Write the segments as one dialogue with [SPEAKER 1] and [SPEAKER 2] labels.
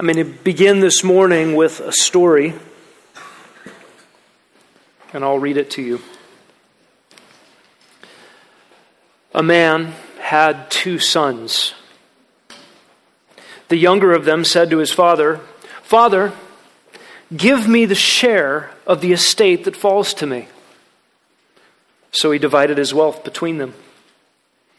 [SPEAKER 1] I'm going to begin this morning with a story, and I'll read it to you. A man had two sons. The younger of them said to his father, Father, give me the share of the estate that falls to me. So he divided his wealth between them.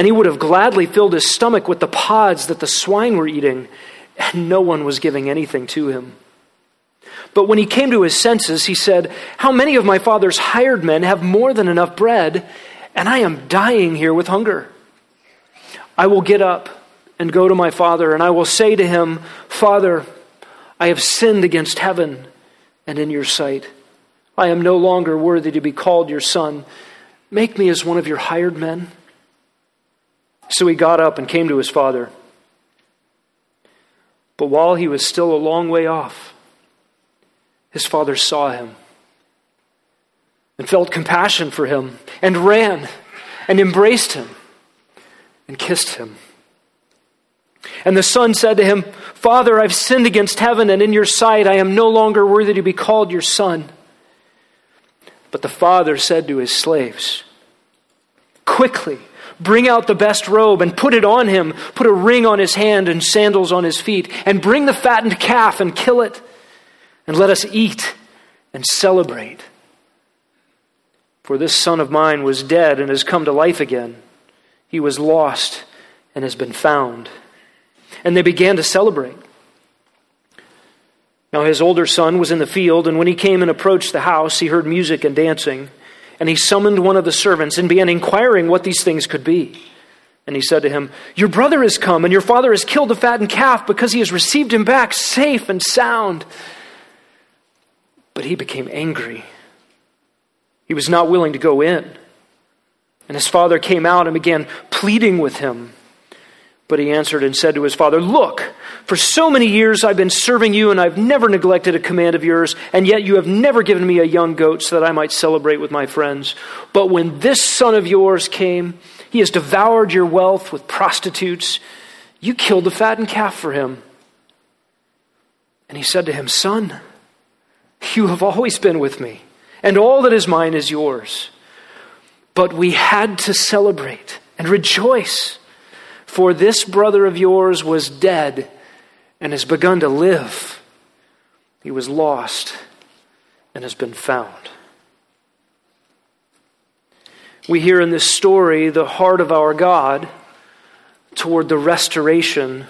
[SPEAKER 1] And he would have gladly filled his stomach with the pods that the swine were eating and no one was giving anything to him. But when he came to his senses, he said, How many of my father's hired men have more than enough bread, and I am dying here with hunger? I will get up and go to my father, and I will say to him, Father, I have sinned against heaven and in your sight. I am no longer worthy to be called your son. Make me as one of your hired men. So he got up and came to his father. But while he was still a long way off, his father saw him and felt compassion for him and ran and embraced him and kissed him. And the son said to him, Father, I've sinned against heaven and in your sight. I am no longer worthy to be called your son. But the father said to his slaves, Quickly, Bring out the best robe and put it on him. Put a ring on his hand and sandals on his feet. And bring the fattened calf and kill it. And let us eat and celebrate. For this son of mine was dead and has come to life again. He was lost and has been found. And they began to celebrate. Now his older son was in the field, and when he came and approached the house, he heard music and dancing. And he summoned one of the servants and began inquiring what these things could be. And he said to him, Your brother has come, and your father has killed the fattened calf because he has received him back safe and sound. But he became angry. He was not willing to go in. And his father came out and began pleading with him. But he answered and said to his father, Look, for so many years I've been serving you, and I've never neglected a command of yours, and yet you have never given me a young goat so that I might celebrate with my friends. But when this son of yours came, he has devoured your wealth with prostitutes. You killed the fattened calf for him. And he said to him, Son, you have always been with me, and all that is mine is yours. But we had to celebrate and rejoice for this brother of yours was dead and has begun to live. He was lost and has been found. We hear in this story the heart of our God toward the restoration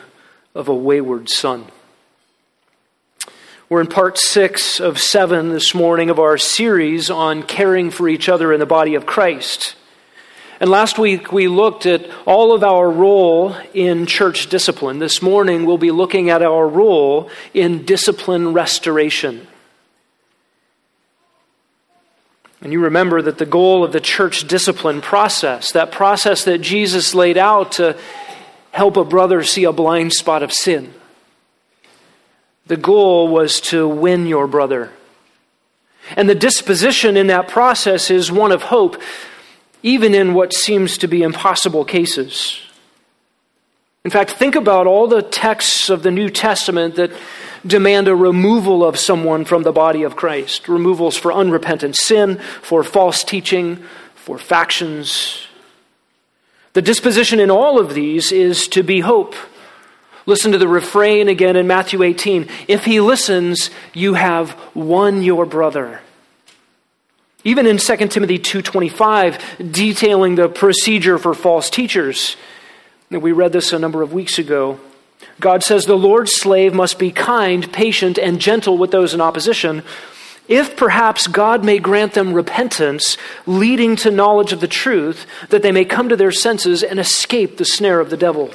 [SPEAKER 1] of a wayward son. We're in part six of seven this morning of our series on caring for each other in the body of Christ. And last week we looked at all of our role in church discipline. This morning we'll be looking at our role in discipline restoration. And you remember that the goal of the church discipline process, that process that Jesus laid out to help a brother see a blind spot of sin, the goal was to win your brother. And the disposition in that process is one of hope even in what seems to be impossible cases. In fact, think about all the texts of the New Testament that demand a removal of someone from the body of Christ removals for unrepentant sin, for false teaching, for factions. The disposition in all of these is to be hope. Listen to the refrain again in Matthew 18. If he listens, you have won your brother. Even in 2 Timothy 2:25 detailing the procedure for false teachers. We read this a number of weeks ago. God says the Lord's slave must be kind, patient, and gentle with those in opposition, if perhaps God may grant them repentance, leading to knowledge of the truth, that they may come to their senses and escape the snare of the devil.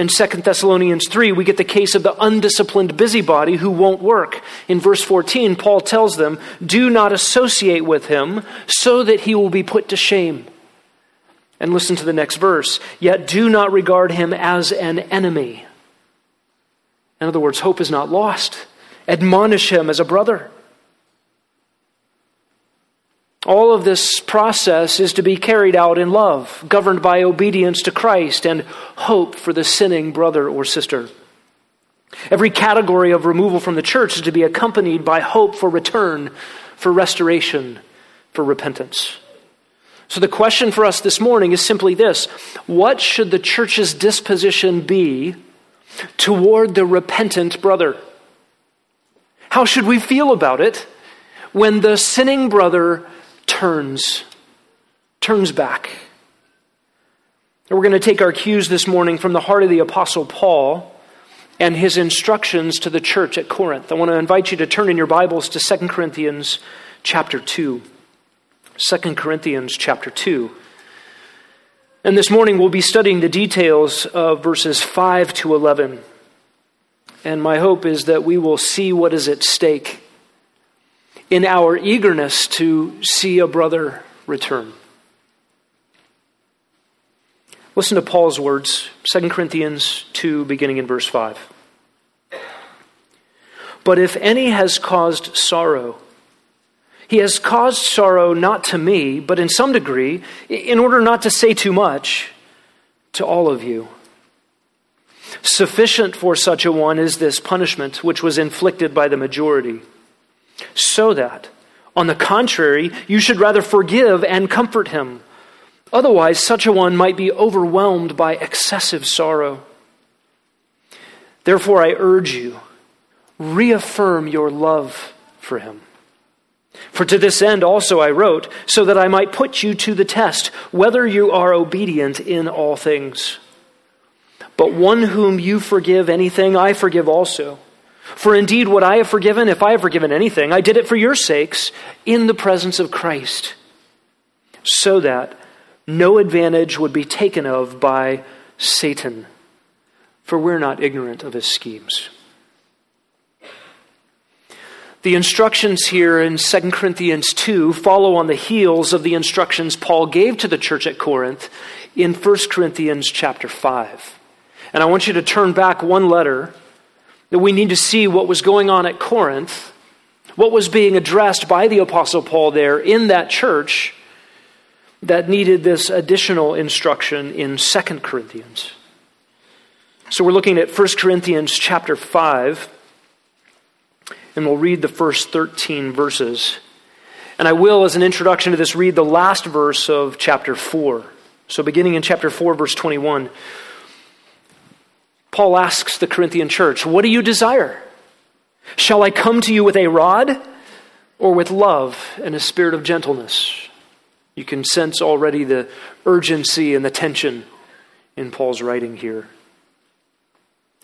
[SPEAKER 1] In 2 Thessalonians 3, we get the case of the undisciplined busybody who won't work. In verse 14, Paul tells them, Do not associate with him so that he will be put to shame. And listen to the next verse. Yet do not regard him as an enemy. In other words, hope is not lost. Admonish him as a brother. All of this process is to be carried out in love, governed by obedience to Christ and hope for the sinning brother or sister. Every category of removal from the church is to be accompanied by hope for return, for restoration, for repentance. So the question for us this morning is simply this What should the church's disposition be toward the repentant brother? How should we feel about it when the sinning brother turns, turns back. And we're going to take our cues this morning from the heart of the Apostle Paul and his instructions to the church at Corinth. I want to invite you to turn in your Bibles to 2 Corinthians chapter 2. 2 Corinthians chapter 2. And this morning we'll be studying the details of verses 5 to 11. And my hope is that we will see what is at stake in our eagerness to see a brother return. Listen to Paul's words, 2 Corinthians 2, beginning in verse 5. But if any has caused sorrow, he has caused sorrow not to me, but in some degree, in order not to say too much, to all of you. Sufficient for such a one is this punishment which was inflicted by the majority so that, on the contrary, you should rather forgive and comfort him. Otherwise, such a one might be overwhelmed by excessive sorrow. Therefore, I urge you, reaffirm your love for him. For to this end also I wrote, so that I might put you to the test, whether you are obedient in all things. But one whom you forgive anything, I forgive also. For indeed, what I have forgiven, if I have forgiven anything, I did it for your sakes in the presence of Christ, so that no advantage would be taken of by Satan, for we're not ignorant of his schemes. The instructions here in 2 Corinthians 2 follow on the heels of the instructions Paul gave to the church at Corinth in 1 Corinthians chapter 5. And I want you to turn back one letter that we need to see what was going on at Corinth, what was being addressed by the Apostle Paul there in that church that needed this additional instruction in 2 Corinthians. So we're looking at 1 Corinthians chapter 5, and we'll read the first 13 verses. And I will, as an introduction to this, read the last verse of chapter 4. So beginning in chapter 4, verse 21. Paul asks the Corinthian church, What do you desire? Shall I come to you with a rod or with love and a spirit of gentleness? You can sense already the urgency and the tension in Paul's writing here.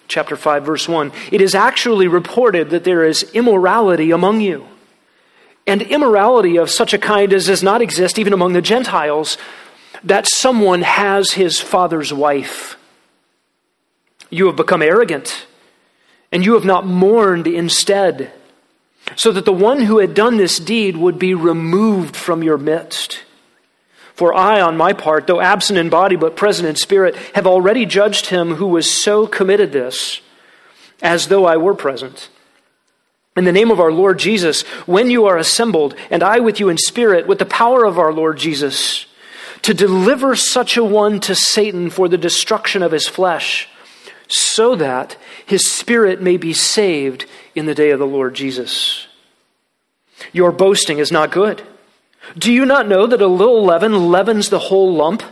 [SPEAKER 1] Chapter 5, verse 1 It is actually reported that there is immorality among you, and immorality of such a kind as does not exist even among the Gentiles, that someone has his father's wife you have become arrogant, and you have not mourned instead, so that the one who had done this deed would be removed from your midst. For I, on my part, though absent in body but present in spirit, have already judged him who was so committed this, as though I were present. In the name of our Lord Jesus, when you are assembled, and I with you in spirit, with the power of our Lord Jesus, to deliver such a one to Satan for the destruction of his flesh so that his spirit may be saved in the day of the Lord Jesus. Your boasting is not good. Do you not know that a little leaven leavens the whole lump?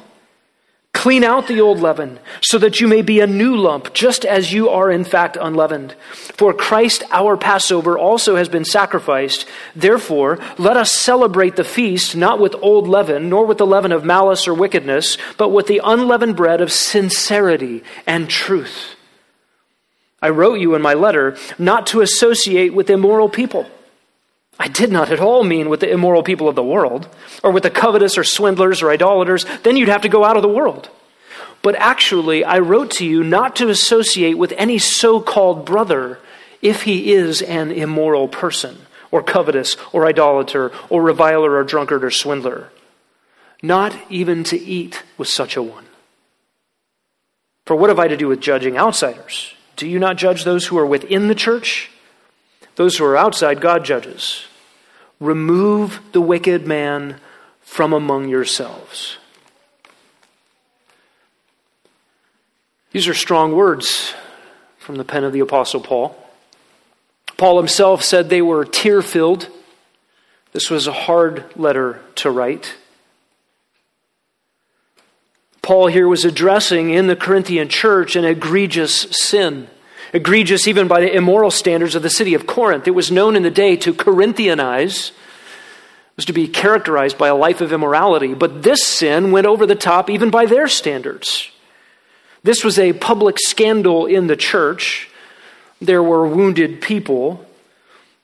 [SPEAKER 1] Clean out the old leaven, so that you may be a new lump, just as you are in fact unleavened. For Christ our Passover also has been sacrificed. Therefore, let us celebrate the feast not with old leaven, nor with the leaven of malice or wickedness, but with the unleavened bread of sincerity and truth. I wrote you in my letter not to associate with immoral people. I did not at all mean with the immoral people of the world, or with the covetous or swindlers or idolaters. Then you'd have to go out of the world. But actually, I wrote to you not to associate with any so called brother if he is an immoral person, or covetous, or idolater, or reviler, or drunkard, or swindler. Not even to eat with such a one. For what have I to do with judging outsiders? Do you not judge those who are within the church? Those who are outside, God judges. Remove the wicked man from among yourselves. These are strong words from the pen of the Apostle Paul. Paul himself said they were tear filled. This was a hard letter to write. Paul here was addressing in the Corinthian church an egregious sin, egregious even by the immoral standards of the city of Corinth. It was known in the day to Corinthianize, was to be characterized by a life of immorality, but this sin went over the top even by their standards. This was a public scandal in the church. There were wounded people.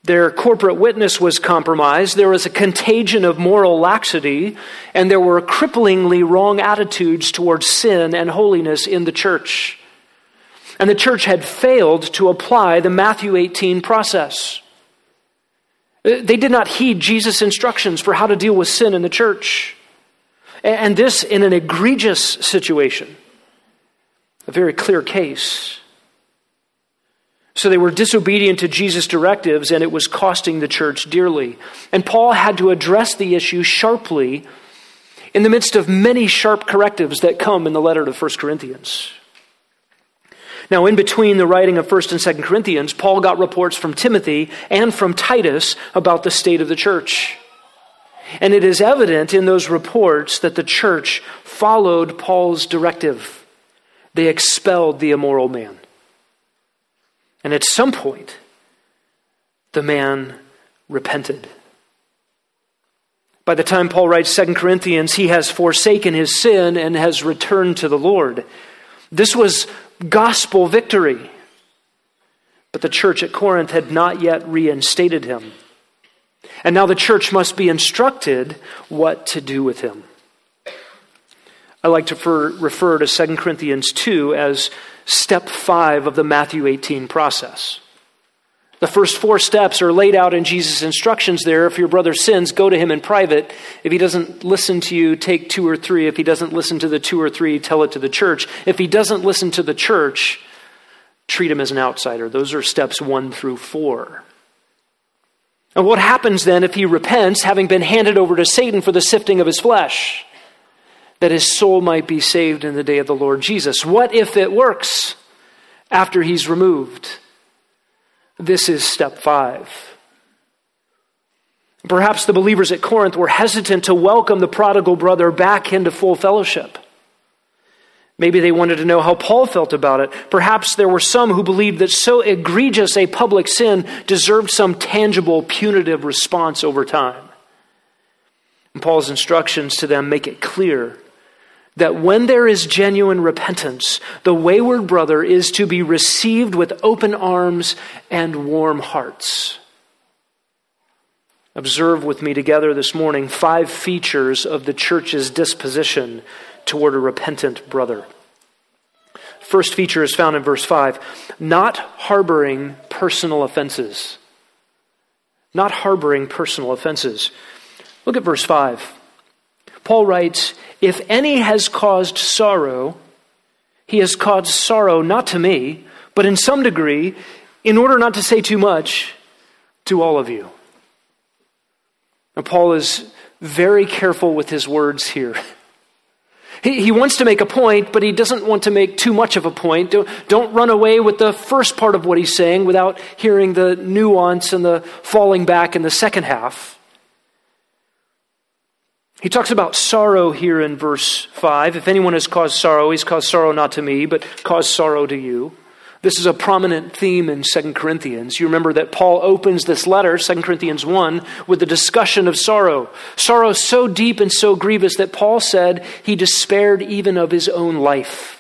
[SPEAKER 1] Their corporate witness was compromised. There was a contagion of moral laxity, and there were cripplingly wrong attitudes towards sin and holiness in the church. And the church had failed to apply the Matthew 18 process. Uh, they did not heed Jesus' instructions for how to deal with sin in the church. And this in an egregious situation, a very clear case. So they were disobedient to Jesus' directives, and it was costing the church dearly. And Paul had to address the issue sharply in the midst of many sharp correctives that come in the letter to 1 Corinthians. Now, in between the writing of 1st and 2nd Corinthians, Paul got reports from Timothy and from Titus about the state of the church. And it is evident in those reports that the church followed Paul's directive. They expelled the immoral man. And at some point, the man repented. By the time Paul writes 2 Corinthians, he has forsaken his sin and has returned to the Lord. This was gospel victory. But the church at Corinth had not yet reinstated him. And now the church must be instructed what to do with him. I like to refer, to 2 Corinthians 2 as step five of the Matthew 18 process. The first four steps are laid out in Jesus' instructions there. If your brother sins, go to him in private. If he doesn't listen to you, take two or three. If he doesn't listen to the two or three, tell it to the church. If he doesn't listen to the church, treat him as an outsider. Those are steps one through four. And what happens then if he repents, having been handed over to Satan for the sifting of his flesh? that his soul might be saved in the day of the Lord Jesus. What if it works after he's removed? This is step five. Perhaps the believers at Corinth were hesitant to welcome the prodigal brother back into full fellowship. Maybe they wanted to know how Paul felt about it. Perhaps there were some who believed that so egregious a public sin deserved some tangible punitive response over time. And Paul's instructions to them make it clear that when there is genuine repentance, the wayward brother is to be received with open arms and warm hearts. Observe with me together this morning five features of the church's disposition toward a repentant brother. First feature is found in verse 5 not harboring personal offenses. Not harboring personal offenses. Look at verse 5. Paul writes, If any has caused sorrow, he has caused sorrow not to me, but in some degree, in order not to say too much, to all of you. Now, Paul is very careful with his words here. He, he wants to make a point, but he doesn't want to make too much of a point. Don't, don't run away with the first part of what he's saying without hearing the nuance and the falling back in the second half. He talks about sorrow here in verse 5. If anyone has caused sorrow, he's caused sorrow not to me, but caused sorrow to you. This is a prominent theme in 2 Corinthians. You remember that Paul opens this letter, 2 Corinthians 1, with a discussion of sorrow. Sorrow so deep and so grievous that Paul said he despaired even of his own life.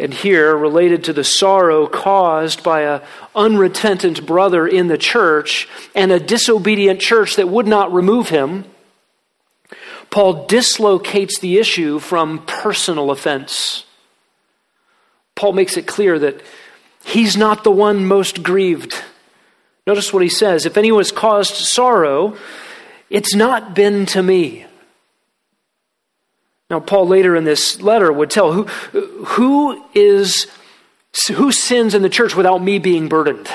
[SPEAKER 1] And here, related to the sorrow caused by a unrepentant brother in the church and a disobedient church that would not remove him, Paul dislocates the issue from personal offense. Paul makes it clear that he's not the one most grieved. Notice what he says If anyone has caused sorrow, it's not been to me. Now, Paul later in this letter would tell who, who is who sins in the church without me being burdened.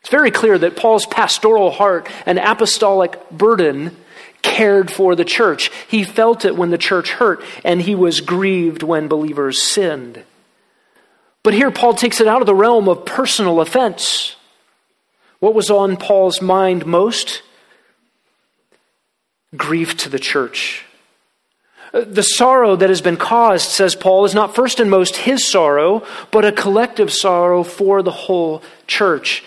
[SPEAKER 1] It's very clear that Paul's pastoral heart and apostolic burden cared for the church. He felt it when the church hurt, and he was grieved when believers sinned. But here, Paul takes it out of the realm of personal offense. What was on Paul's mind most? Grief to the church. The sorrow that has been caused, says Paul, is not first and most his sorrow, but a collective sorrow for the whole church.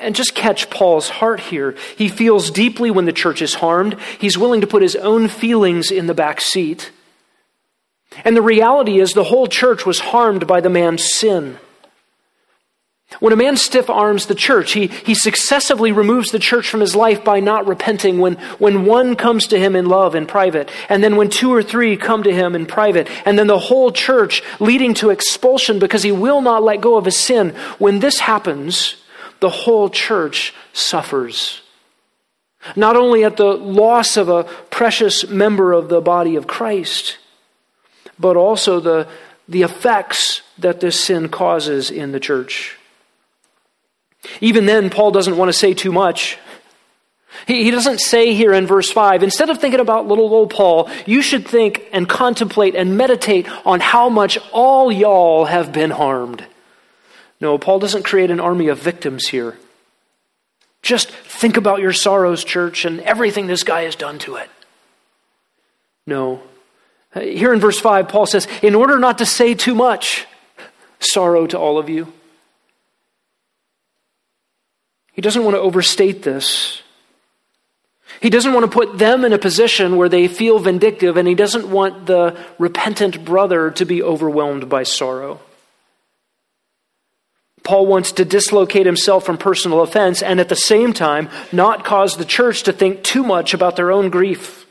[SPEAKER 1] And just catch Paul's heart here. He feels deeply when the church is harmed. He's willing to put his own feelings in the back seat. And the reality is, the whole church was harmed by the man's sin. When a man stiff arms the church, he, he successively removes the church from his life by not repenting when, when one comes to him in love in private, and then when two or three come to him in private, and then the whole church leading to expulsion because he will not let go of his sin. When this happens, the whole church suffers. Not only at the loss of a precious member of the body of Christ, but also the, the effects that this sin causes in the church. Even then, Paul doesn't want to say too much. He, he doesn't say here in verse 5, instead of thinking about little old Paul, you should think and contemplate and meditate on how much all y'all have been harmed. No, Paul doesn't create an army of victims here. Just think about your sorrows, church, and everything this guy has done to it. No. Here in verse 5, Paul says, in order not to say too much, sorrow to all of you. He doesn't want to overstate this. He doesn't want to put them in a position where they feel vindictive, and he doesn't want the repentant brother to be overwhelmed by sorrow. Paul wants to dislocate himself from personal offense and at the same time not cause the church to think too much about their own grief.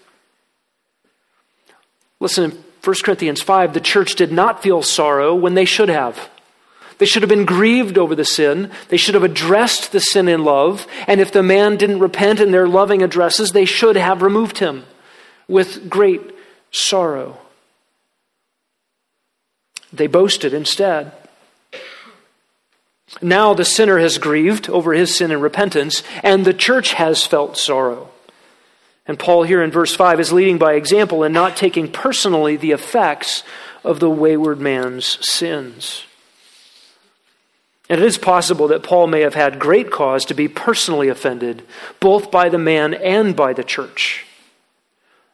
[SPEAKER 1] Listen, in 1 Corinthians 5, the church did not feel sorrow when they should have. They should have been grieved over the sin. They should have addressed the sin in love. And if the man didn't repent in their loving addresses, they should have removed him with great sorrow. They boasted instead. Now the sinner has grieved over his sin and repentance, and the church has felt sorrow. And Paul, here in verse 5, is leading by example and not taking personally the effects of the wayward man's sins. And it is possible that Paul may have had great cause to be personally offended, both by the man and by the church.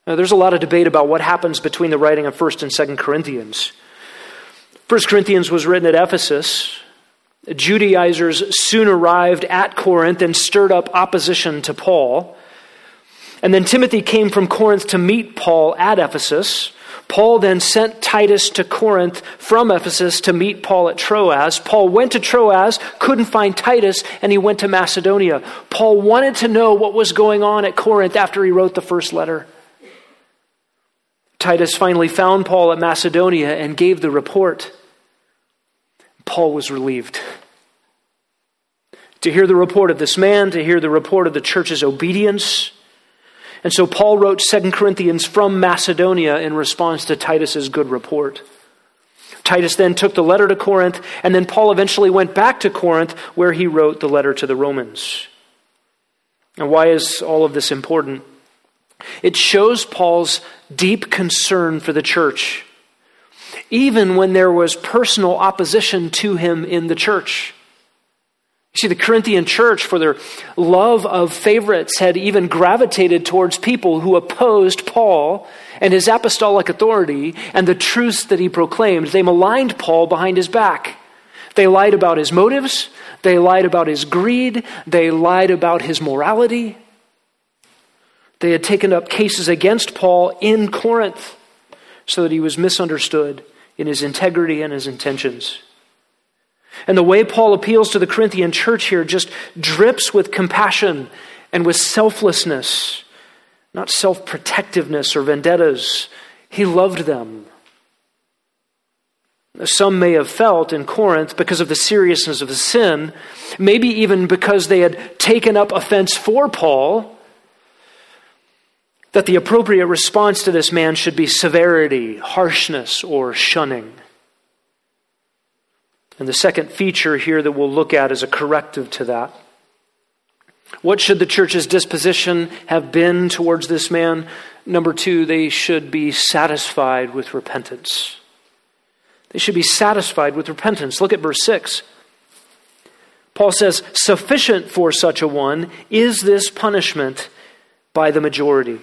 [SPEAKER 1] Now, there's a lot of debate about what happens between the writing of 1st and 2nd Corinthians. 1 Corinthians was written at Ephesus, Judaizers soon arrived at Corinth and stirred up opposition to Paul. And then Timothy came from Corinth to meet Paul at Ephesus. Paul then sent Titus to Corinth from Ephesus to meet Paul at Troas. Paul went to Troas, couldn't find Titus, and he went to Macedonia. Paul wanted to know what was going on at Corinth after he wrote the first letter. Titus finally found Paul at Macedonia and gave the report. Paul was relieved. To hear the report of this man, to hear the report of the church's obedience. And so Paul wrote 2 Corinthians from Macedonia in response to Titus's good report. Titus then took the letter to Corinth, and then Paul eventually went back to Corinth where he wrote the letter to the Romans. And why is all of this important? It shows Paul's deep concern for the church even when there was personal opposition to him in the church. You see, the Corinthian church, for their love of favorites, had even gravitated towards people who opposed Paul and his apostolic authority and the truths that he proclaimed. They maligned Paul behind his back. They lied about his motives, they lied about his greed, they lied about his morality. They had taken up cases against Paul in Corinth so that he was misunderstood in his integrity and his intentions. And the way Paul appeals to the Corinthian church here just drips with compassion and with selflessness. not self protectiveness or vendettas. He loved them. Some may have felt in Corinth because of the seriousness of the sin, maybe even because they had taken up offense for Paul, that the appropriate response to this man should be severity, harshness, or shunning. And the second feature here that we'll look at is a corrective to that. What should the church's disposition have been towards this man? Number two, they should be satisfied with repentance. They should be satisfied with repentance. Look at verse 6. Paul says, Sufficient for such a one is this punishment by the majority.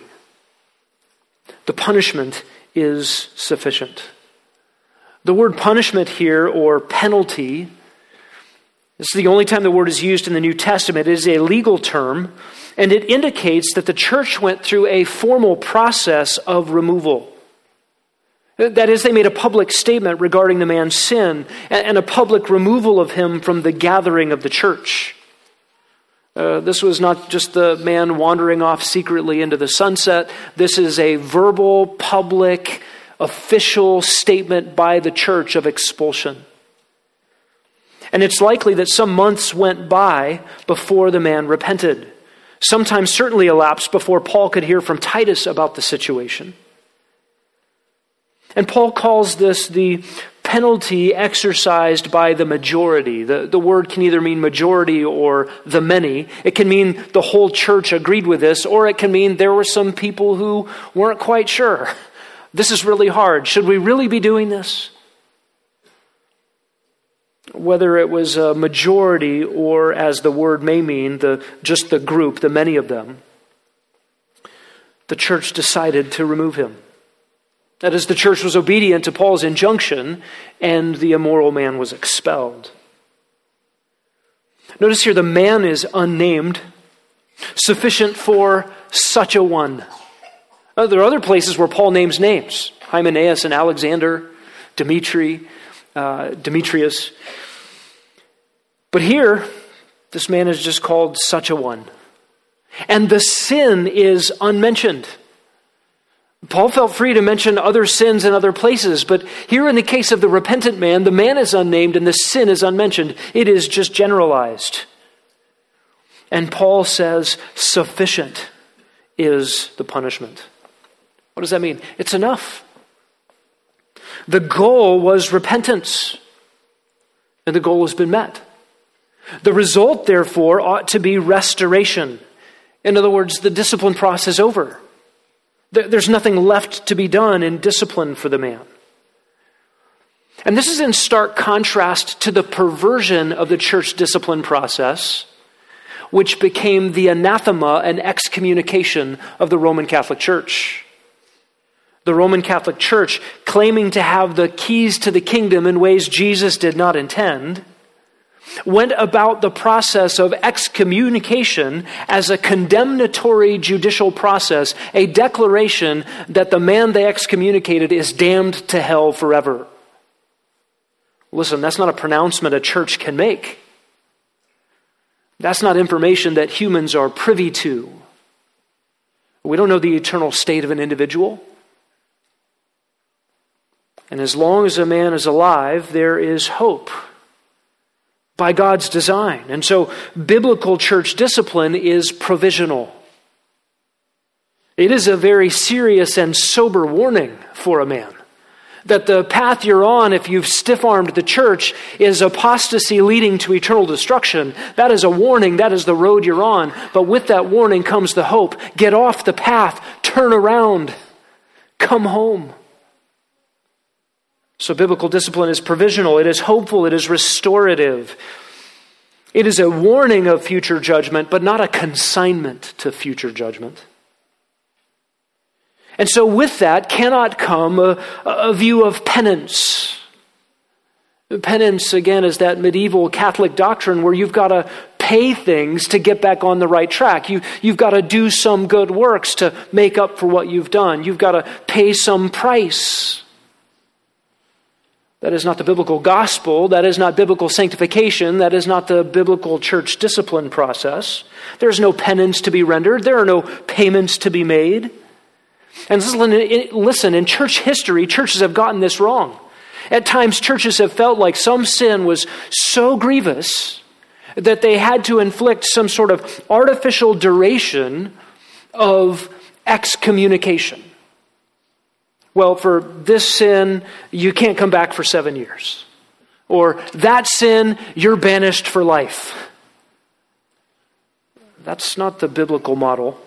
[SPEAKER 1] The punishment is sufficient. The word punishment here, or penalty, this is the only time the word is used in the New Testament. It is a legal term, and it indicates that the church went through a formal process of removal. That is, they made a public statement regarding the man's sin and a public removal of him from the gathering of the church. Uh, this was not just the man wandering off secretly into the sunset. This is a verbal, public, official statement by the church of expulsion. And it's likely that some months went by before the man repented. Sometimes certainly elapsed before Paul could hear from Titus about the situation. And Paul calls this the penalty exercised by the majority. The, the word can either mean majority or the many. It can mean the whole church agreed with this, or it can mean there were some people who weren't quite sure. This is really hard. Should we really be doing this? Whether it was a majority or, as the word may mean, the, just the group, the many of them, the church decided to remove him. That is, the church was obedient to Paul's injunction, and the immoral man was expelled. Notice here the man is unnamed, sufficient for such a one. Uh, there are other places where Paul names names Hymenaeus and Alexander, Demetri, uh, Demetrius. But here, this man is just called such a one. And the sin is unmentioned. Paul felt free to mention other sins in other places, but here in the case of the repentant man, the man is unnamed and the sin is unmentioned. It is just generalized. And Paul says, sufficient is the punishment. What does that mean? It's enough. The goal was repentance, and the goal has been met. The result, therefore, ought to be restoration. In other words, the discipline process over. There's nothing left to be done in discipline for the man. And this is in stark contrast to the perversion of the church discipline process, which became the anathema and excommunication of the Roman Catholic Church. The Roman Catholic Church, claiming to have the keys to the kingdom in ways Jesus did not intend, went about the process of excommunication as a condemnatory judicial process, a declaration that the man they excommunicated is damned to hell forever. Listen, that's not a pronouncement a church can make. That's not information that humans are privy to. We don't know the eternal state of an individual. And as long as a man is alive, there is hope by God's design. And so, biblical church discipline is provisional. It is a very serious and sober warning for a man that the path you're on, if you've stiff armed the church, is apostasy leading to eternal destruction. That is a warning. That is the road you're on. But with that warning comes the hope get off the path, turn around, come home. So, biblical discipline is provisional, it is hopeful, it is restorative. It is a warning of future judgment, but not a consignment to future judgment. And so, with that, cannot come a, a view of penance. Penance, again, is that medieval Catholic doctrine where you've got to pay things to get back on the right track. You, you've got to do some good works to make up for what you've done. You've got to pay some price. That is not the biblical gospel. That is not biblical sanctification. That is not the biblical church discipline process. There's no penance to be rendered. There are no payments to be made. And listen, in church history, churches have gotten this wrong. At times, churches have felt like some sin was so grievous that they had to inflict some sort of artificial duration of excommunication. Well, for this sin, you can't come back for seven years. Or that sin, you're banished for life. That's not the biblical model.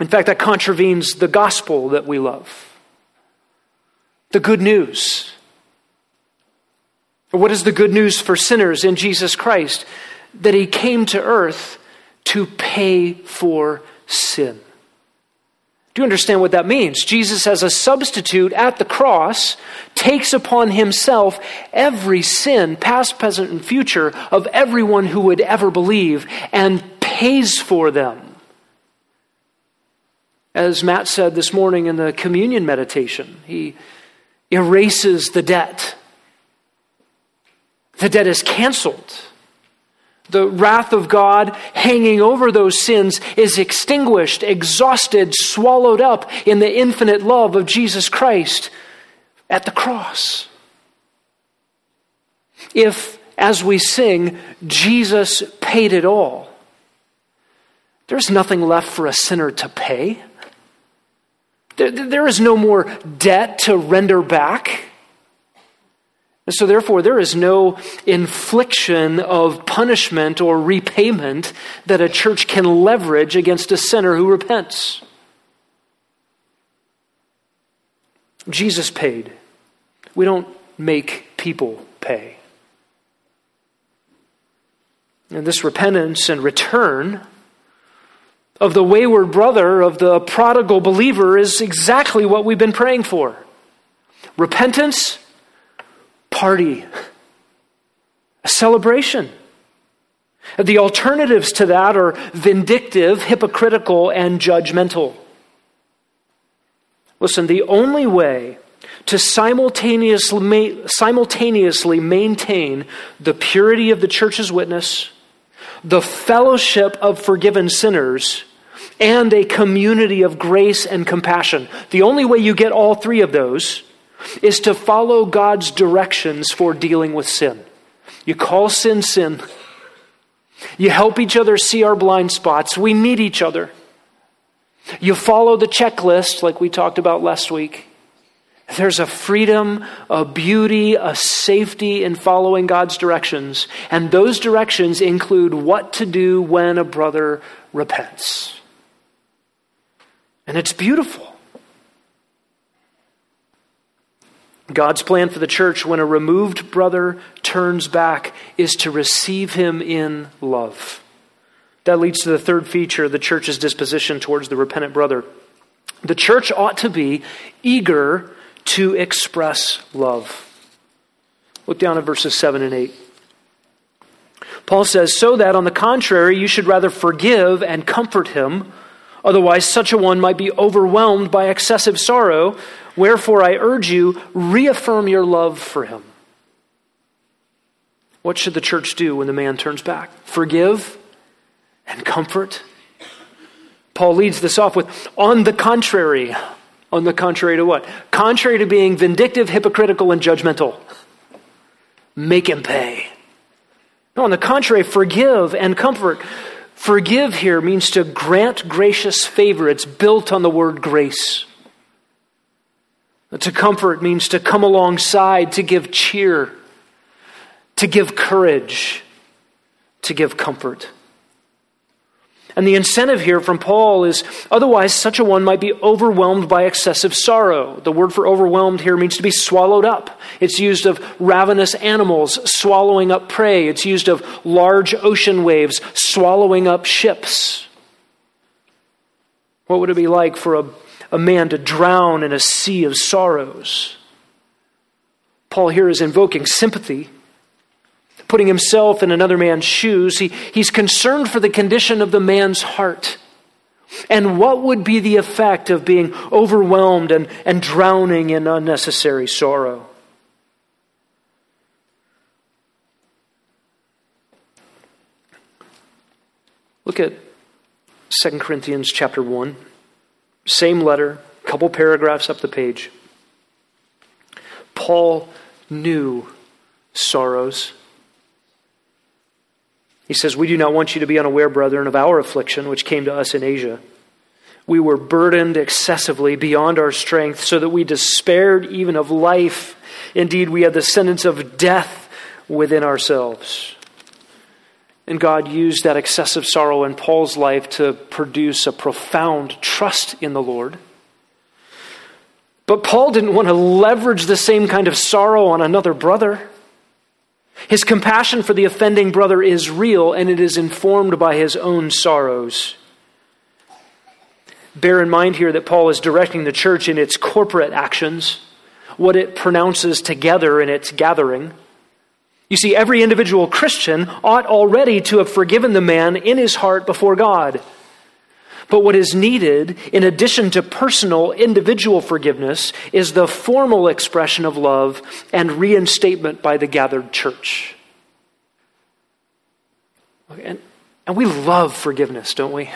[SPEAKER 1] In fact, that contravenes the gospel that we love. The good news. What is the good news for sinners in Jesus Christ? That he came to earth to pay for sin. Do you understand what that means? Jesus, as a substitute at the cross, takes upon himself every sin, past, present, and future, of everyone who would ever believe and pays for them. As Matt said this morning in the communion meditation, he erases the debt. The debt is canceled. The wrath of God hanging over those sins is extinguished, exhausted, swallowed up in the infinite love of Jesus Christ at the cross. If, as we sing, Jesus paid it all, there's nothing left for a sinner to pay. There, there is no more debt to render back. And so, therefore, there is no infliction of punishment or repayment that a church can leverage against a sinner who repents. Jesus paid. We don't make people pay. And this repentance and return of the wayward brother, of the prodigal believer, is exactly what we've been praying for. Repentance party, a celebration. The alternatives to that are vindictive, hypocritical, and judgmental. Listen, the only way to simultaneously, simultaneously maintain the purity of the church's witness, the fellowship of forgiven sinners, and a community of grace and compassion. The only way you get all three of those is to follow God's directions for dealing with sin. You call sin sin. You help each other see our blind spots. We need each other. You follow the checklist like we talked about last week. There's a freedom, a beauty, a safety in following God's directions. And those directions include what to do when a brother repents. And it's beautiful. God's plan for the church when a removed brother turns back is to receive him in love. That leads to the third feature of the church's disposition towards the repentant brother. The church ought to be eager to express love. Look down at verses 7 and 8. Paul says, So that, on the contrary, you should rather forgive and comfort him. Otherwise, such a one might be overwhelmed by excessive sorrow. Wherefore, I urge you, reaffirm your love for him. What should the church do when the man turns back? Forgive and comfort. Paul leads this off with, on the contrary. On the contrary to what? Contrary to being vindictive, hypocritical, and judgmental. Make him pay. No, on the contrary, forgive and comfort. Forgive here means to grant gracious favor. It's built on the word grace. To comfort means to come alongside, to give cheer, to give courage, to give comfort. And the incentive here from Paul is otherwise, such a one might be overwhelmed by excessive sorrow. The word for overwhelmed here means to be swallowed up. It's used of ravenous animals swallowing up prey, it's used of large ocean waves swallowing up ships. What would it be like for a a man to drown in a sea of sorrows. Paul here is invoking sympathy, putting himself in another man's shoes. He, he's concerned for the condition of the man's heart. And what would be the effect of being overwhelmed and, and drowning in unnecessary sorrow? Look at 2 Corinthians chapter 1. Same letter, couple paragraphs up the page. Paul knew sorrows. He says, We do not want you to be unaware, brethren, of our affliction, which came to us in Asia. We were burdened excessively beyond our strength, so that we despaired even of life. Indeed, we had the sentence of death within ourselves. And God used that excessive sorrow in Paul's life to produce a profound trust in the Lord. But Paul didn't want to leverage the same kind of sorrow on another brother. His compassion for the offending brother is real and it is informed by his own sorrows. Bear in mind here that Paul is directing the church in its corporate actions, what it pronounces together in its gathering. You see, every individual Christian ought already to have forgiven the man in his heart before God. But what is needed, in addition to personal, individual forgiveness, is the formal expression of love and reinstatement by the gathered church. And, and we love forgiveness, don't we?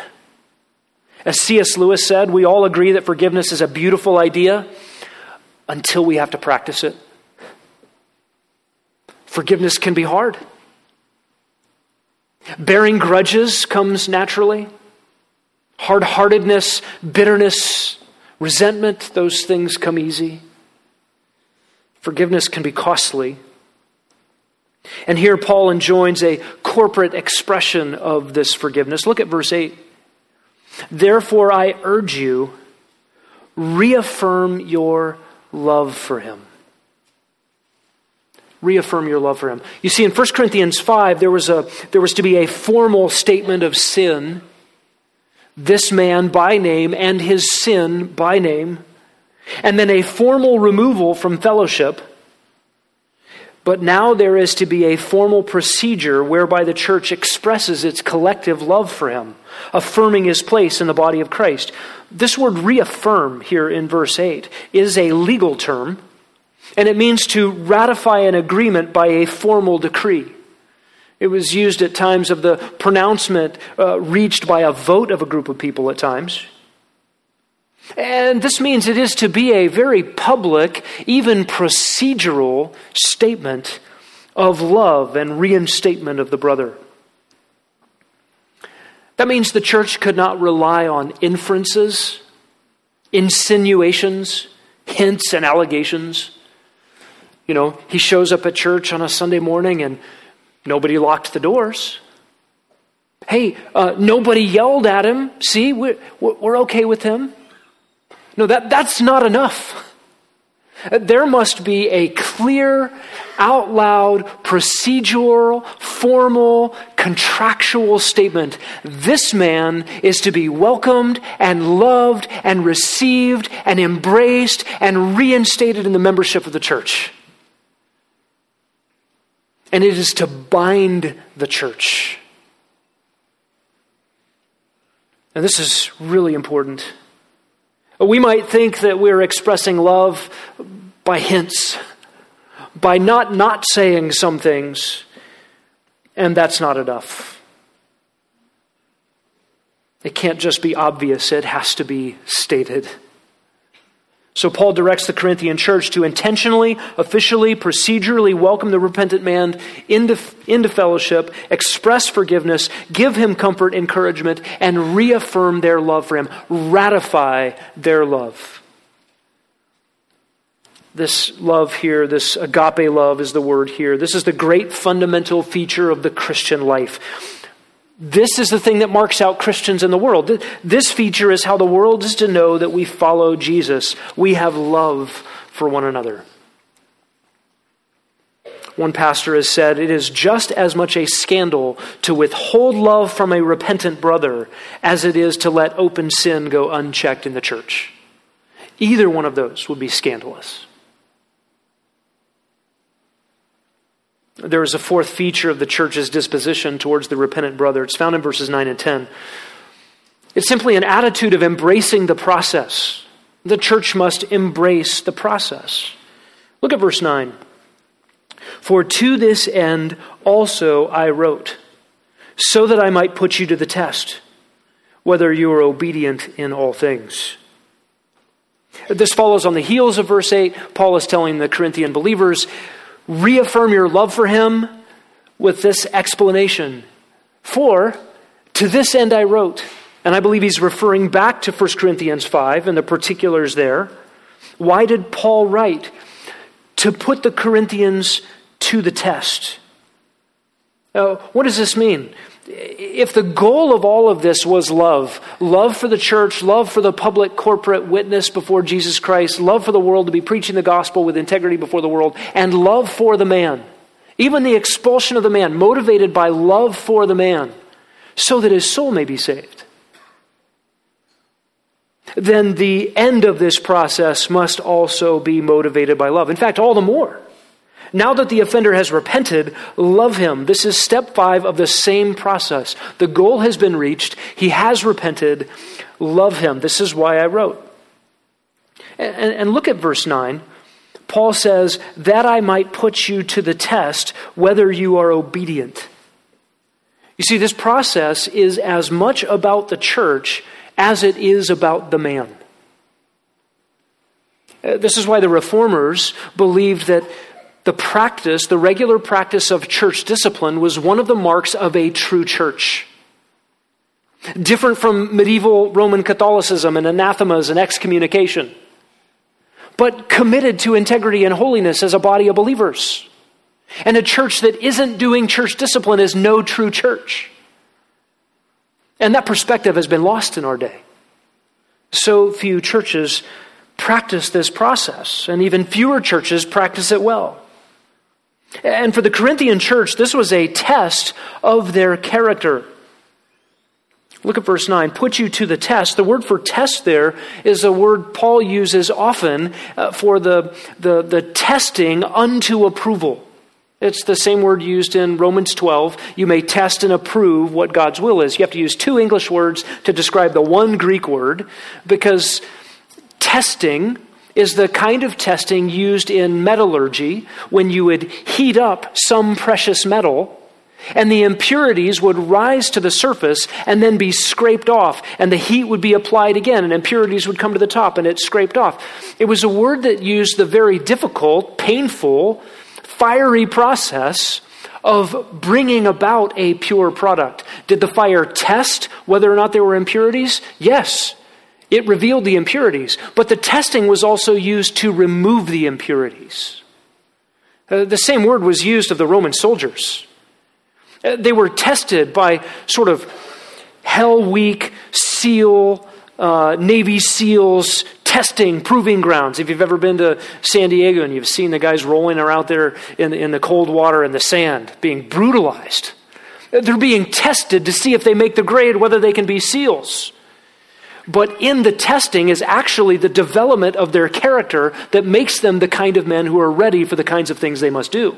[SPEAKER 1] As C.S. Lewis said, we all agree that forgiveness is a beautiful idea until we have to practice it. Forgiveness can be hard. Bearing grudges comes naturally hard heartedness, bitterness, resentment, those things come easy. Forgiveness can be costly. And here Paul enjoins a corporate expression of this forgiveness. Look at verse 8. Therefore, I urge you, reaffirm your love for him. Reaffirm your love for him. You see, in 1 Corinthians 5, there was, a, there was to be a formal statement of sin this man by name and his sin by name, and then a formal removal from fellowship. But now there is to be a formal procedure whereby the church expresses its collective love for him, affirming his place in the body of Christ. This word reaffirm here in verse 8 is a legal term, and it means to ratify an agreement by a formal decree. It was used at times of the pronouncement uh, reached by a vote of a group of people at times. And this means it is to be a very public, even procedural statement of love and reinstatement of the brother. That means the church could not rely on inferences, insinuations, hints, and allegations. You know, he shows up at church on a Sunday morning and Nobody locked the doors. Hey, uh, nobody yelled at him. See, we're, we're okay with him. No, that, that's not enough. There must be a clear, out loud, procedural, formal, contractual statement. This man is to be welcomed and loved and received and embraced and reinstated in the membership of the church and it is to bind the church. And this is really important. We might think that we're expressing love by hints, by not not saying some things, and that's not enough. It can't just be obvious, it has to be stated. So Paul directs the Corinthian church to intentionally, officially, procedurally welcome the repentant man into, into fellowship, express forgiveness, give him comfort, encouragement, and reaffirm their love for him, ratify their love. This love here, this agape love is the word here. This is the great fundamental feature of the Christian life. This is the thing that marks out Christians in the world. This feature is how the world is to know that we follow Jesus. We have love for one another. One pastor has said, It is just as much a scandal to withhold love from a repentant brother as it is to let open sin go unchecked in the church. Either one of those would be scandalous. There is a fourth feature of the church's disposition towards the repentant brother. It's found in verses 9 and 10. It's simply an attitude of embracing the process. The church must embrace the process. Look at verse 9. For to this end also I wrote, so that I might put you to the test, whether you are obedient in all things. This follows on the heels of verse 8. Paul is telling the Corinthian believers, reaffirm your love for him with this explanation. For to this end I wrote. And I believe he's referring back to 1 Corinthians 5 and the particulars there. Why did Paul write? To put the Corinthians to the test. Uh, what does this mean? If the goal of all of this was love, love for the church, love for the public corporate witness before Jesus Christ, love for the world to be preaching the gospel with integrity before the world, and love for the man, even the expulsion of the man, motivated by love for the man, so that his soul may be saved, then the end of this process must also be motivated by love. In fact, all the more. Now that the offender has repented, love him. This is step five of the same process. The goal has been reached. He has repented. Love him. This is why I wrote. And, and, look at verse 9. Paul says, That I might put you to the test whether you are obedient. You see, this process is as much about the church as it is about the man. Uh, this is why the reformers believed that the practice, the regular practice of church discipline, was one of the marks of a true church. Different from medieval Roman Catholicism and anathemas and excommunication, but committed to integrity and holiness as a body of believers. And a church that isn't doing church discipline is no true church. And that perspective has been lost in our day. So few churches practice this process, and even fewer churches practice it well. And for the Corinthian church, this was a test of their character. Look at verse 9. Put you to the test. The word for test there is a word Paul uses often uh, for the, the, the testing unto approval. It's the same word used in Romans 12. You may test and approve what God's will is. You have to use two English words to describe the one Greek word because testing is the kind of testing used in metallurgy when you would heat up some precious metal and the impurities would rise to the surface and then be scraped off, and the heat would be applied again, and impurities would come to the top and it's scraped off. It was a word that used the very difficult, painful, fiery process of bringing about a pure product. Did the fire test whether or not there were impurities? Yes. It revealed the impurities, but the testing was also used to remove the impurities. Uh, the same word was used of the Roman soldiers. Uh, they were tested by sort of hell week SEAL, uh, Navy SEALs testing, proving grounds. If you've ever been to San Diego and you've seen the guys rolling around there in, in the cold water and the sand, being brutalized, they're being tested to see if they make the grade, whether they can be SEALs but in the testing is actually the development of their character that makes them the kind of men who are ready for the kinds of things they must do.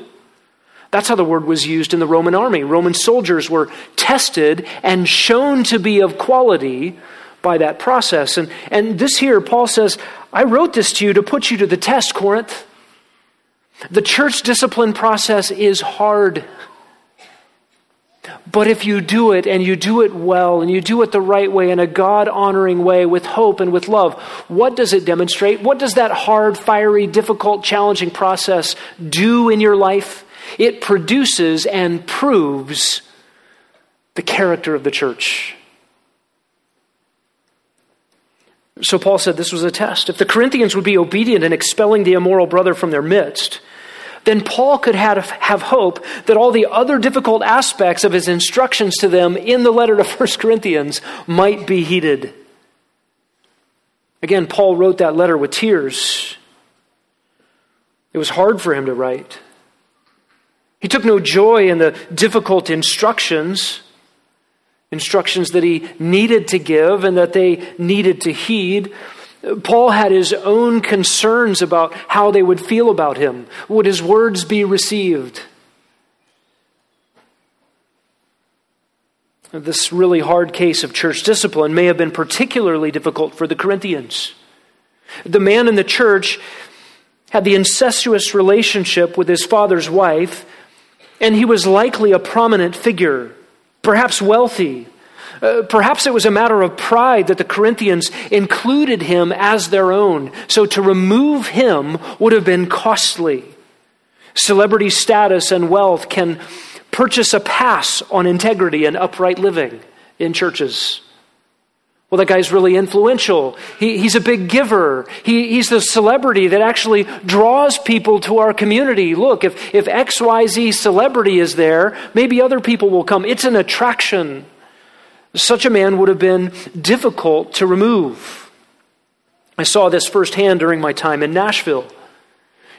[SPEAKER 1] That's how the word was used in the Roman army. Roman soldiers were tested and shown to be of quality by that process. And, and this here, Paul says, I wrote this to you to put you to the test, Corinth. The church discipline process is hard. But if you do it and you do it well and you do it the right way in a God honoring way with hope and with love, what does it demonstrate? What does that hard, fiery, difficult, challenging process do in your life? It produces and proves the character of the church. So Paul said this was a test. If the Corinthians would be obedient in expelling the immoral brother from their midst, then Paul could have, have hope that all the other difficult aspects of his instructions to them in the letter to 1 Corinthians might be heeded. Again, Paul wrote that letter with tears. It was hard for him to write. He took no joy in the difficult instructions, instructions that he needed to give and that they needed to heed. Paul had his own concerns about how they would feel about him. Would his words be received? this really hard case of church discipline may have been particularly difficult for the Corinthians. The man in the church had the incestuous relationship with his father's wife, and he was likely a prominent figure, perhaps wealthy. Uh, perhaps it was a matter of pride that the Corinthians included him as their own, so to remove him would have been costly. Celebrity status and wealth can purchase a pass on integrity and upright living in churches. Well, that guy's really influential. He, he's a big giver. He, he's the celebrity that actually draws people to our community. Look, if, if XYZ celebrity is there, maybe other people will come. It's an attraction. Such a man would have been difficult to remove. I saw this firsthand during my time in Nashville.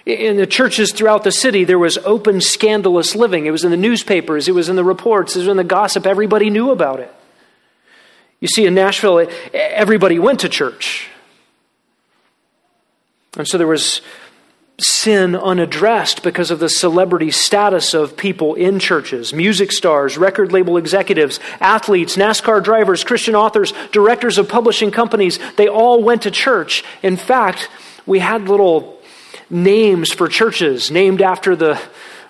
[SPEAKER 1] In the churches throughout the city, there was open, scandalous living. It was in the newspapers, it was in the reports, it was in the gossip. Everybody knew about it. You see, in Nashville, everybody went to church. And so there was sin unaddressed because of the celebrity status of people in churches music stars, record label executives, athletes, NASCAR drivers, Christian authors, directors of publishing companies. They all went to church. In fact, we had little names for churches named after the,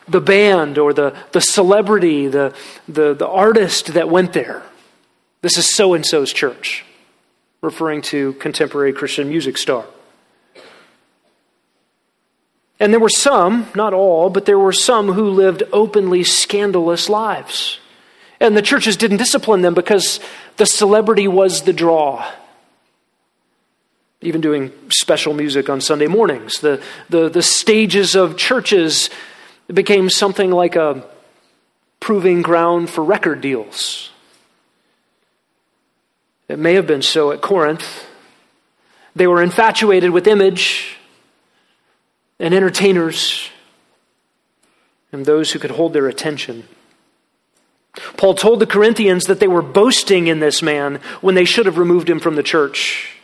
[SPEAKER 1] the band or the, the celebrity, the, the, the artist that went there. This is so and so's church, referring to contemporary Christian music star. And there were some, not all, but there were some who lived openly scandalous lives. And the churches didn't discipline them because the celebrity was the draw even doing special music on Sunday mornings. The, the, the stages of churches became something like a proving ground for record deals. It may have been so at Corinth. They were infatuated with image and entertainers and those who could hold their attention. Paul told the Corinthians that they were boasting in this man when they should have removed him from the church.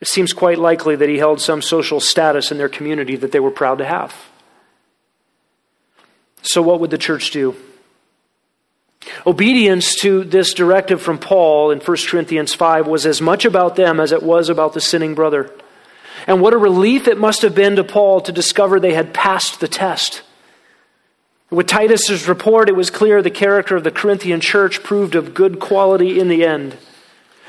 [SPEAKER 1] It seems quite likely that he held some social status in their community that they were proud to have. So, what would the church do? Obedience to this directive from Paul in 1 Corinthians 5 was as much about them as it was about the sinning brother. And what a relief it must have been to Paul to discover they had passed the test. With Titus's report, it was clear the character of the Corinthian church proved of good quality in the end.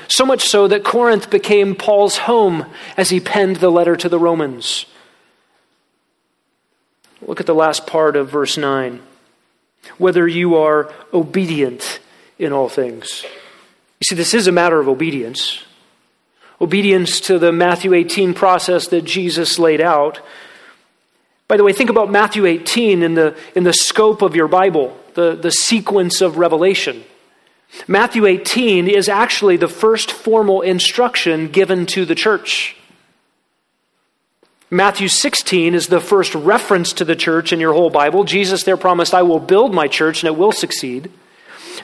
[SPEAKER 1] So much so that Corinth became Paul's home as he penned the letter to the Romans. Look at the last part of verse 9. Whether you are obedient in all things. You see, this is a matter of obedience. Obedience to the Matthew 18 process that Jesus laid out. By the way, think about Matthew 18 in the, in the scope of your Bible, the, the sequence of revelation. Matthew 18 is actually the first formal instruction given to the church. Matthew 16 is the first reference to the church in your whole Bible. Jesus there promised, I will build my church and it will succeed.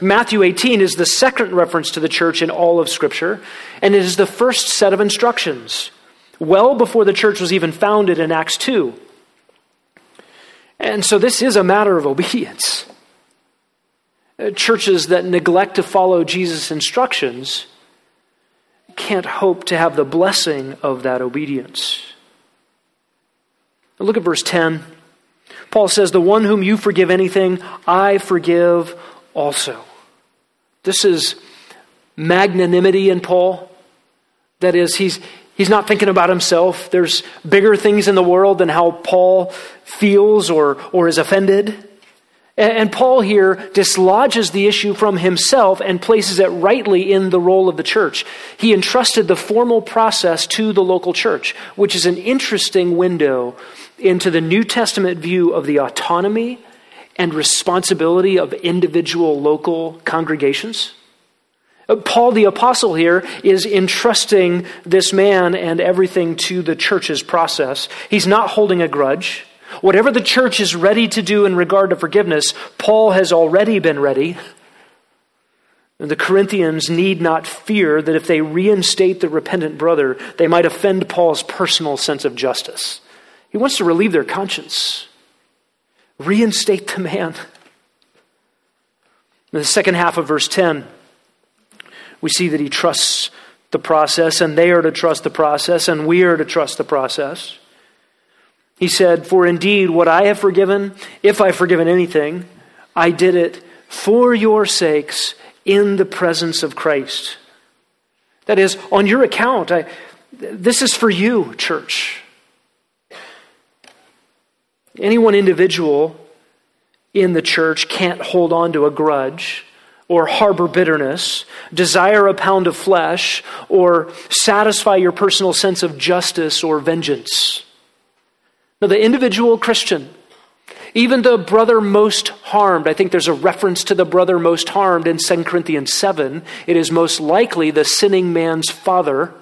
[SPEAKER 1] Matthew 18 is the second reference to the church in all of Scripture, and it is the first set of instructions, well before the church was even founded in Acts 2. And so this is a matter of obedience. Uh, churches that neglect to follow Jesus' instructions can't hope to have the blessing of that obedience. Look at verse 10. Paul says, The one whom you forgive anything, I forgive also. This is magnanimity in Paul. That is, he's, he's not thinking about himself. There's bigger things in the world than how Paul feels or, or is offended. And Paul here dislodges the issue from himself and places it rightly in the role of the church. He entrusted the formal process to the local church, which is an interesting window into the New Testament view of the autonomy and responsibility of individual local congregations. Uh, Paul the Apostle here is entrusting this man and everything to the church's process. He's not holding a grudge. Whatever the church is ready to do in regard to forgiveness, Paul has already been ready. The Corinthians need not fear that if they reinstate the repentant brother, they might offend Paul's personal sense of justice. He wants to relieve their conscience, reinstate the man. In the second half of verse 10, we see that he trusts the process, and they are to trust the process, and we are to trust the process. He said, For indeed, what I have forgiven, if I've forgiven anything, I did it for your sakes in the presence of Christ. That is, on your account. I, this is for you, church. Any one individual in the church can't hold on to a grudge or harbor bitterness, desire a pound of flesh, or satisfy your personal sense of justice or vengeance. Now, the individual Christian, even the brother most harmed, I think there's a reference to the brother most harmed in 2 Corinthians 7. It is most likely the sinning man's father.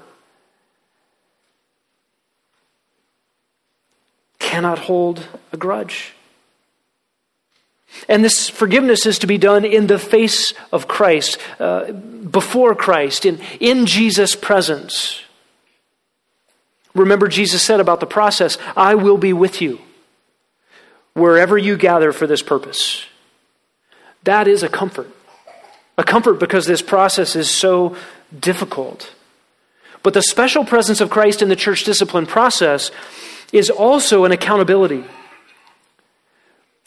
[SPEAKER 1] Cannot hold a grudge. And this forgiveness is to be done in the face of Christ, uh, before Christ, in, in Jesus' presence. Remember, Jesus said about the process I will be with you wherever you gather for this purpose. That is a comfort. A comfort because this process is so difficult. But the special presence of Christ in the church discipline process is also an accountability.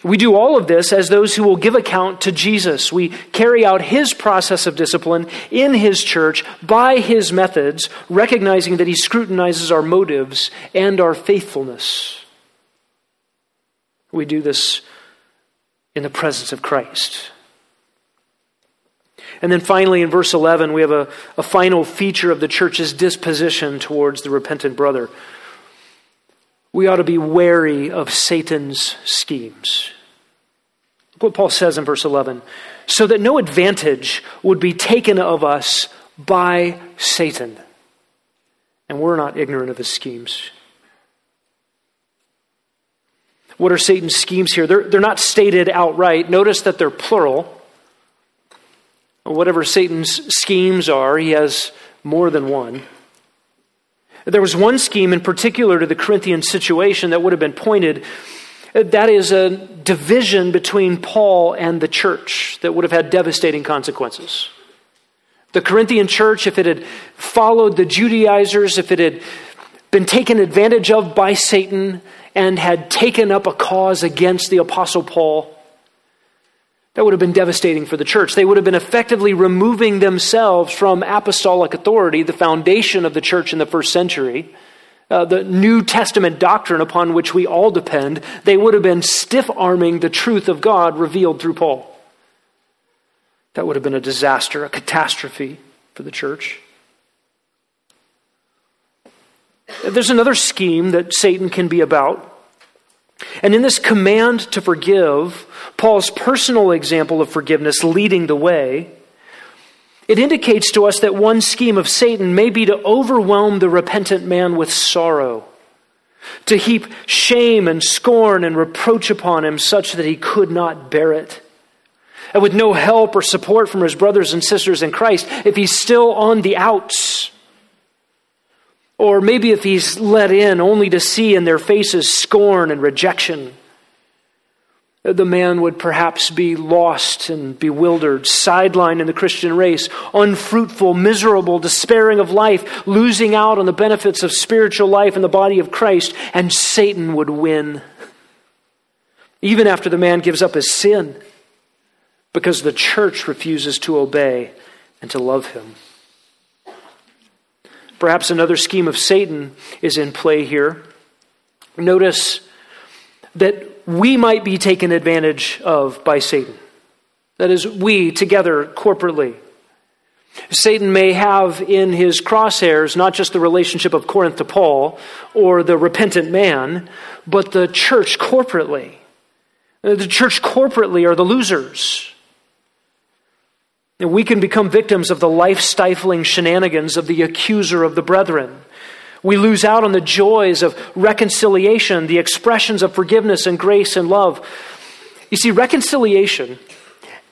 [SPEAKER 1] We do all of this as those who will give account to Jesus. We carry out his process of discipline in his church by his methods, recognizing that he scrutinizes our motives and our faithfulness. We do this in the presence of Christ. And then finally, in verse 11, we have a, a final feature of the church's disposition towards the repentant brother we ought to be wary of Satan's schemes. Look what Paul says in verse 11 so that no advantage would be taken of us by Satan. And we're not ignorant of his schemes. What are Satan's schemes here? They're, they're not stated outright. Notice that they're plural. Whatever Satan's schemes are, he has more than one. There was one scheme in particular to the Corinthian situation that would have been pointed. That is a division between Paul and the church that would have had devastating consequences. The Corinthian church, if it had followed the Judaizers, if it had been taken advantage of by Satan and had taken up a cause against the Apostle Paul, that would have been devastating for the church. They would have been effectively removing themselves from apostolic authority, the foundation of the church in the first century, uh, the New Testament doctrine upon which we all depend. They would have been stiff arming the truth of God revealed through Paul. That would have been a disaster, a catastrophe for the church. There's another scheme that Satan can be about. And in this command to forgive, Paul's personal example of forgiveness leading the way, it indicates to us that one scheme of Satan may be to overwhelm the repentant man with sorrow, to heap shame and scorn and reproach upon him such that he could not bear it. And with no help or support from his brothers and sisters in Christ, if he's still on the outs, or maybe if he's let in only to see in their faces scorn and rejection, the man would perhaps be lost and bewildered, sidelined in the Christian race, unfruitful, miserable, despairing of life, losing out on the benefits of spiritual life in the body of Christ, and Satan would win. Even after the man gives up his sin, because the church refuses to obey and to love him. Perhaps another scheme of Satan is in play here. Notice that we might be taken advantage of by Satan. That is, we together corporately. Satan may have in his crosshairs not just the relationship of Corinth to Paul or the repentant man, but the church corporately. The church corporately are the losers. And we can become victims of the life stifling shenanigans of the accuser of the brethren. We lose out on the joys of reconciliation, the expressions of forgiveness and grace and love. You see, reconciliation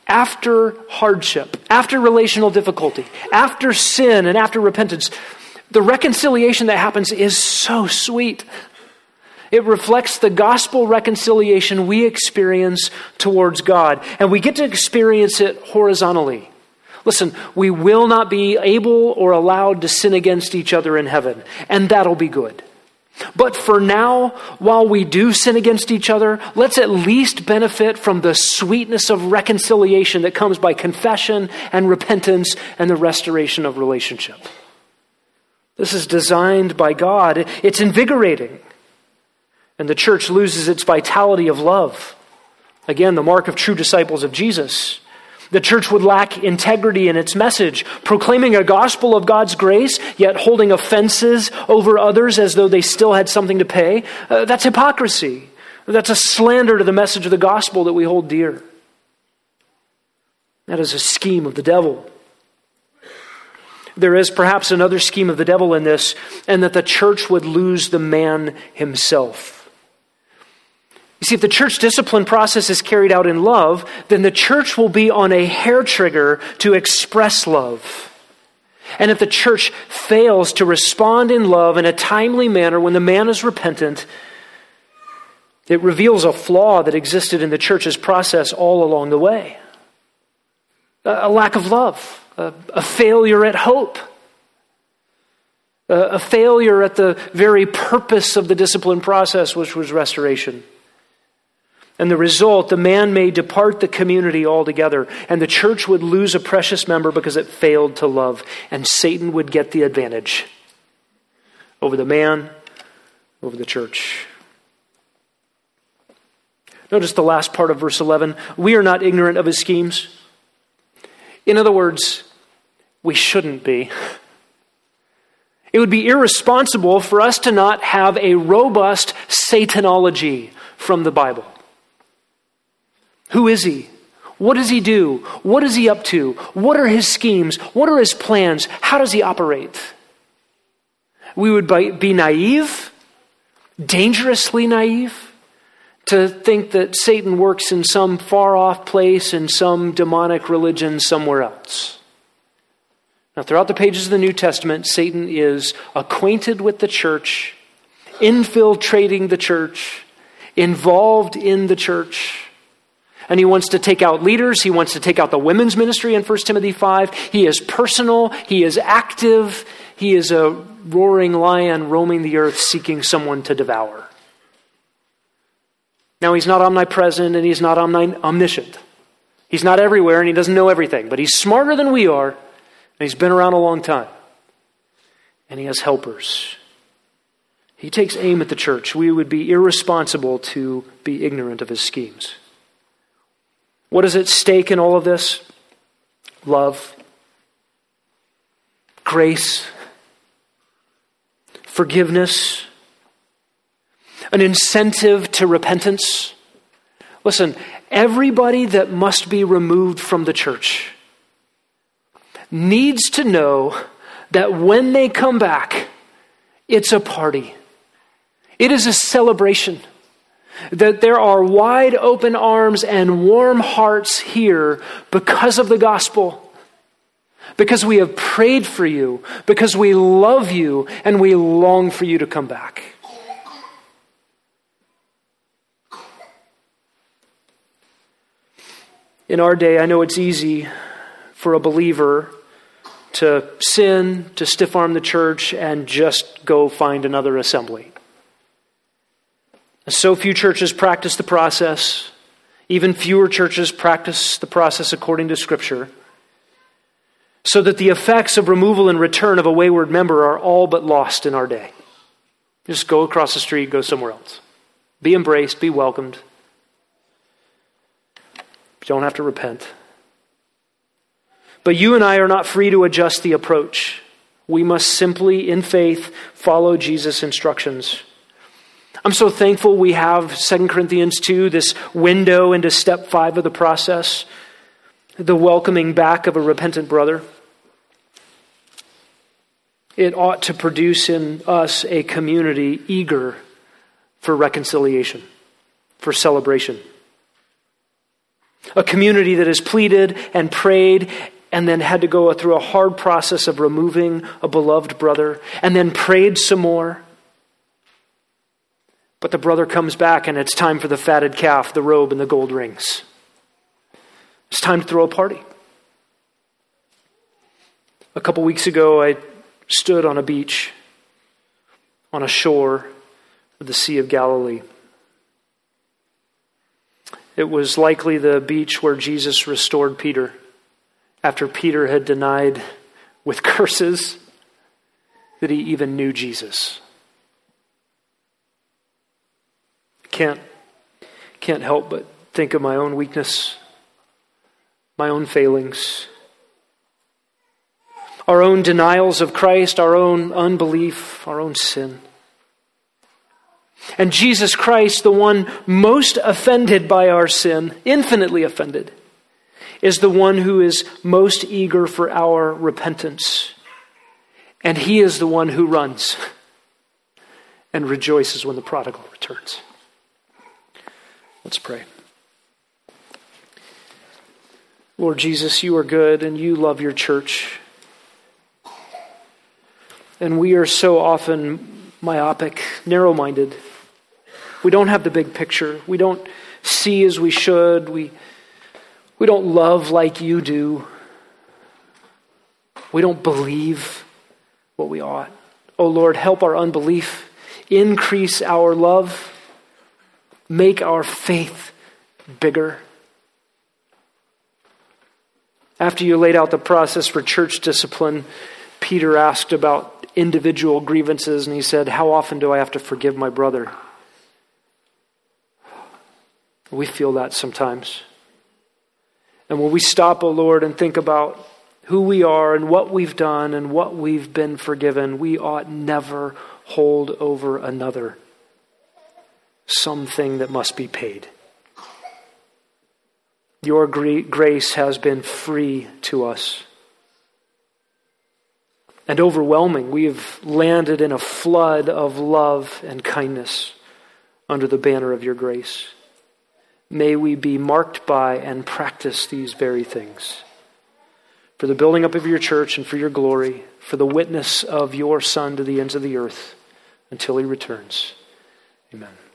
[SPEAKER 1] after hardship, after relational difficulty, after sin, and after repentance, the reconciliation that happens is so sweet. It reflects the gospel reconciliation we experience towards God, and we get to experience it horizontally. Listen, we will not be able or allowed to sin against each other in heaven, and that'll be good. But for now, while we do sin against each other, let's at least benefit from the sweetness of reconciliation that comes by confession and repentance and the restoration of relationship. This is designed by God. It's invigorating. And the church loses its vitality of love. Again, the mark of true disciples of Jesus. The church would lack integrity in its message, proclaiming a gospel of God's grace, yet holding offenses over others as though they still had something to pay. Uh, that's hypocrisy. That's a slander to the message of the gospel that we hold dear. That is a scheme of the devil. There is perhaps another scheme of the devil in this, and that the church would lose the man himself. See, if the church discipline process is carried out in love, then the church will be on a hair trigger to express love. And if the church fails to respond in love in a timely manner when the man is repentant, it reveals a flaw that existed in the church's process all along the way a lack of love, a, failure at hope, a failure at the very purpose of the discipline process, which was restoration. And the result, the man may depart the community altogether, and the church would lose a precious member because it failed to love, and Satan would get the advantage over the man, over the church. Notice the last part of verse 11. We are not ignorant of his schemes. In other words, we shouldn't be. It would be irresponsible for us to not have a robust Satanology from the Bible. Who is he? What does he do? What is he up to? What are his schemes? What are his plans? How does he operate? We would be naive, dangerously naive, to think that Satan works in some far off place in some demonic religion somewhere else. Now, throughout the pages of the New Testament, Satan is acquainted with the church, infiltrating the church, involved in the church and he wants to take out leaders. He wants to take out the women's ministry in 1 Timothy 5. He is personal. He is active. He is a roaring lion roaming the earth seeking someone to devour. Now, he's not omnipresent and he's not omniscient. He's not everywhere and he doesn't know everything, but he's smarter than we are and he's been around a long time. And he has helpers. He takes aim at the church. We would be irresponsible to be ignorant of his schemes. What is at stake in all of this? Love, grace, forgiveness, an incentive to repentance. Listen, everybody that must be removed from the church needs to know that when they come back, it's a party. It is a celebration that there are wide open arms and warm hearts here because of the gospel. Because we have prayed for you, because we love you, and we long for you to come back. In our day, I know it's easy for a believer to sin, to stiff arm the church, and just go find another assembly. So few churches practice the process. Even fewer churches practice the process according to Scripture. So that the effects of removal and return of a wayward member are all but lost in our day. Just go across the street, go somewhere else. Be embraced, be welcomed. You don't have to repent. But you and I are not free to adjust the approach. We must simply, in faith, follow Jesus' instructions. I'm so thankful we have 2 Corinthians 2, this window into step five of the process, the welcoming back of a repentant brother. It ought to produce in us a community eager for reconciliation, for celebration. A community that has pleaded and prayed and then had to go through a hard process of removing a beloved brother and then prayed some more But the brother comes back and it's time for the fatted calf, the robe, and the gold rings. It's time to throw a party. A couple weeks ago, I stood on a beach, on a shore of the Sea of Galilee. It was likely the beach where Jesus restored Peter after Peter had denied with curses that he even knew Jesus. Can't, can't help but think of my own weakness, my own failings, our own denials of Christ, our own unbelief, our own sin. And Jesus Christ, the one most offended by our sin, infinitely offended, is the one who is most eager for our repentance. And he is the one who runs and rejoices when the prodigal returns. Let's pray. Lord Jesus, you are good and you love your church. And we are so often myopic, narrow minded. We don't have the big picture. We don't see as we should. We, we don't love like you do. We don't believe what we ought. Oh Lord, help our unbelief, increase our love, make our faith bigger. After you laid out the process for church discipline, Peter asked about individual grievances, and he said, How often do I have to forgive my brother? We feel that sometimes. And when we stop, O oh Lord, and think about who we are and what we've done and what we've been forgiven, we ought never hold over another something that must be paid. Your grace has been free to us and overwhelming. We have landed in a flood of love and kindness under the banner of your grace. May we be marked by and practice these very things. For the building up of your church and for your glory, for the witness of your Son to the ends of the earth until he returns. Amen.